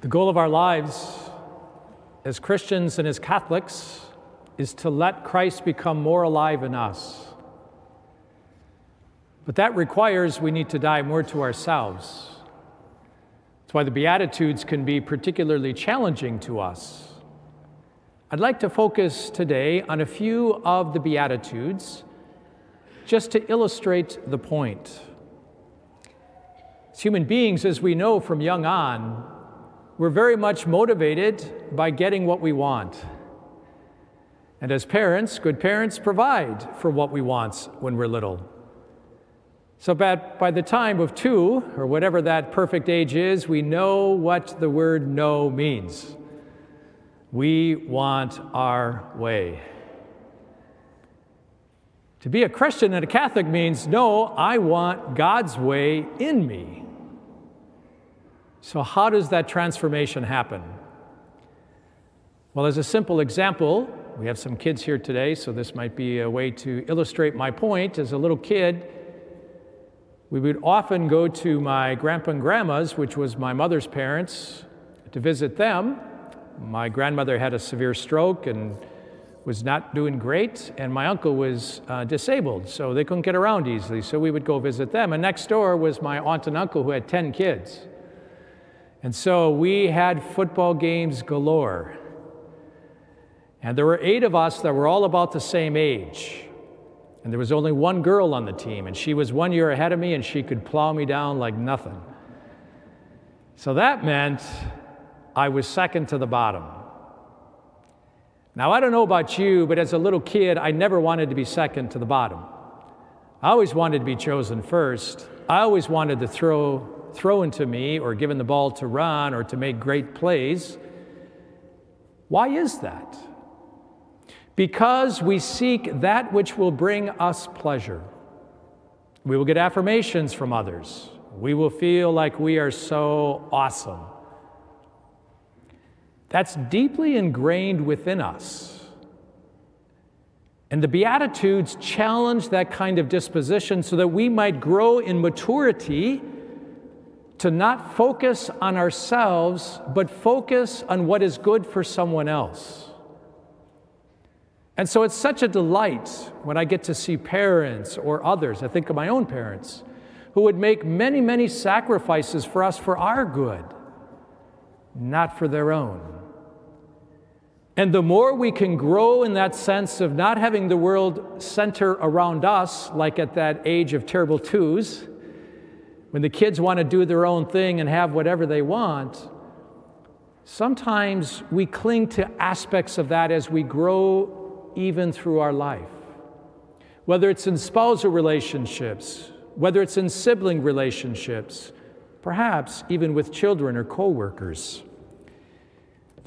The goal of our lives as Christians and as Catholics is to let Christ become more alive in us. But that requires we need to die more to ourselves. That's why the Beatitudes can be particularly challenging to us. I'd like to focus today on a few of the Beatitudes just to illustrate the point. As human beings, as we know from young on, we're very much motivated by getting what we want. And as parents, good parents provide for what we want when we're little. So that by the time of two, or whatever that perfect age is, we know what the word no means. We want our way. To be a Christian and a Catholic means no, I want God's way in me. So, how does that transformation happen? Well, as a simple example, we have some kids here today, so this might be a way to illustrate my point. As a little kid, we would often go to my grandpa and grandma's, which was my mother's parents, to visit them. My grandmother had a severe stroke and was not doing great, and my uncle was uh, disabled, so they couldn't get around easily. So we would go visit them. And next door was my aunt and uncle who had 10 kids. And so we had football games galore. And there were eight of us that were all about the same age. And there was only one girl on the team, and she was one year ahead of me, and she could plow me down like nothing. So that meant I was second to the bottom. Now, I don't know about you, but as a little kid, I never wanted to be second to the bottom. I always wanted to be chosen first. I always wanted to throw throw into me or given the ball to run or to make great plays. Why is that? Because we seek that which will bring us pleasure. We will get affirmations from others. We will feel like we are so awesome. That's deeply ingrained within us. And the Beatitudes challenge that kind of disposition so that we might grow in maturity to not focus on ourselves, but focus on what is good for someone else. And so it's such a delight when I get to see parents or others, I think of my own parents, who would make many, many sacrifices for us for our good, not for their own. And the more we can grow in that sense of not having the world center around us, like at that age of terrible twos, when the kids want to do their own thing and have whatever they want, sometimes we cling to aspects of that as we grow even through our life. Whether it's in spousal relationships, whether it's in sibling relationships, perhaps even with children or coworkers.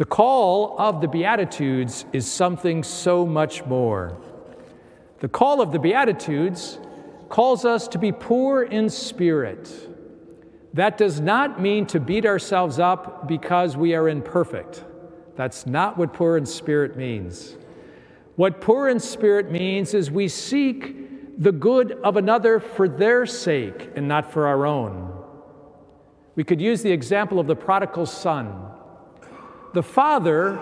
The call of the Beatitudes is something so much more. The call of the Beatitudes calls us to be poor in spirit. That does not mean to beat ourselves up because we are imperfect. That's not what poor in spirit means. What poor in spirit means is we seek the good of another for their sake and not for our own. We could use the example of the prodigal son. The father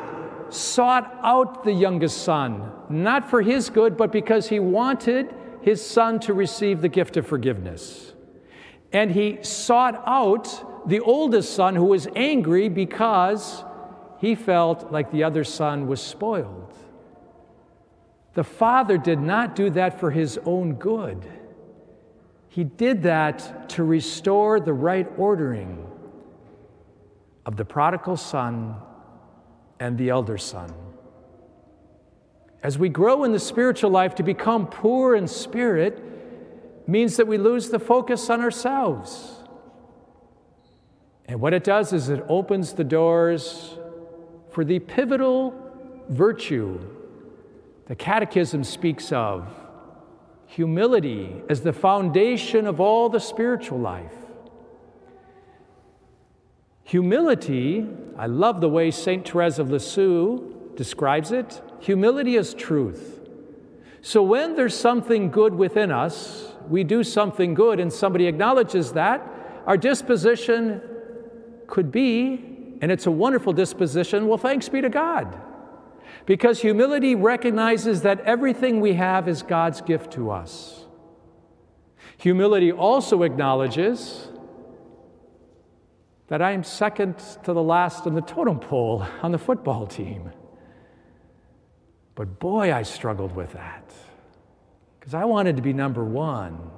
sought out the youngest son, not for his good, but because he wanted his son to receive the gift of forgiveness. And he sought out the oldest son who was angry because he felt like the other son was spoiled. The father did not do that for his own good. He did that to restore the right ordering of the prodigal son and the elder son. As we grow in the spiritual life, to become poor in spirit means that we lose the focus on ourselves. And what it does is it opens the doors for the pivotal virtue the Catechism speaks of humility as the foundation of all the spiritual life. Humility, I love the way St. Therese of Lisieux describes it humility is truth. So when there's something good within us, we do something good and somebody acknowledges that, our disposition could be and it's a wonderful disposition, well, thanks be to God. Because humility recognizes that everything we have is God's gift to us. Humility also acknowledges that I am second to the last on the totem pole on the football team. But boy, I struggled with that because I wanted to be number one,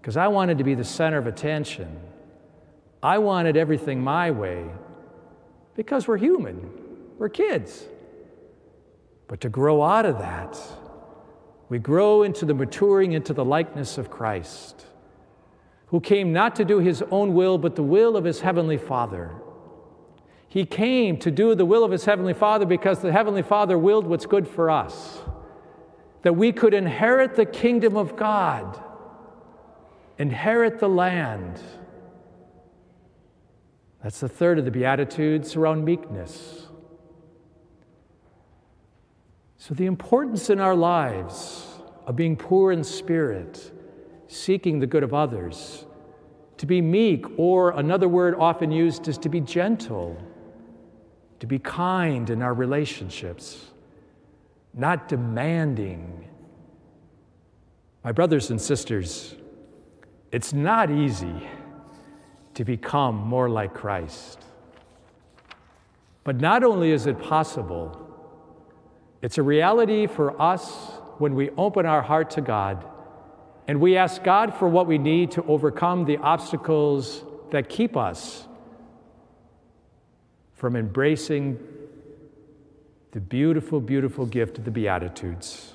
because I wanted to be the center of attention. I wanted everything my way because we're human, we're kids. But to grow out of that, we grow into the maturing into the likeness of Christ, who came not to do his own will, but the will of his heavenly Father. He came to do the will of his heavenly Father because the heavenly Father willed what's good for us, that we could inherit the kingdom of God, inherit the land. That's the third of the Beatitudes around meekness. So, the importance in our lives of being poor in spirit, seeking the good of others, to be meek, or another word often used is to be gentle, to be kind in our relationships, not demanding. My brothers and sisters, it's not easy to become more like Christ. But not only is it possible, it's a reality for us when we open our heart to God and we ask God for what we need to overcome the obstacles that keep us from embracing the beautiful, beautiful gift of the Beatitudes.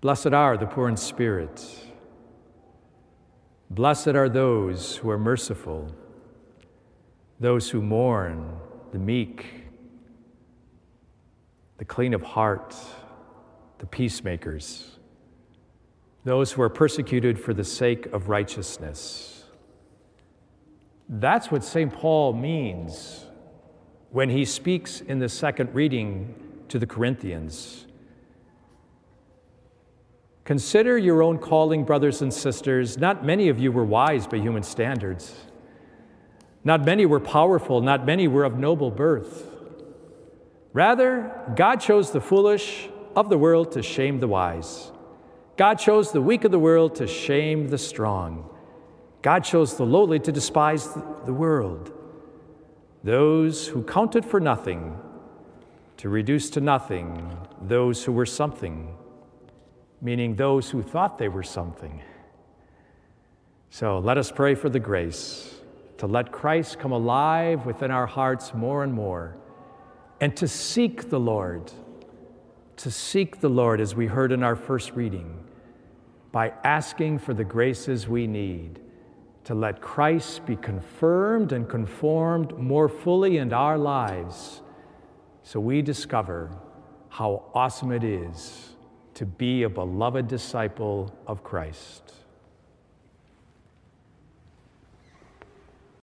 Blessed are the poor in spirit. Blessed are those who are merciful, those who mourn, the meek the clean of heart, the peacemakers, those who are persecuted for the sake of righteousness. That's what St. Paul means when he speaks in the second reading to the Corinthians. Consider your own calling, brothers and sisters. Not many of you were wise by human standards. Not many were powerful. Not many were of noble birth. Rather, God chose the foolish of the world to shame the wise. God chose the weak of the world to shame the strong. God chose the lowly to despise the world. Those who counted for nothing, to reduce to nothing those who were something, meaning those who thought they were something. So let us pray for the grace to let Christ come alive within our hearts more and more and to seek the Lord, to seek the Lord, as we heard in our first reading, by asking for the graces we need to let Christ be confirmed and conformed more fully in our lives so we discover how awesome it is to be a beloved disciple of Christ.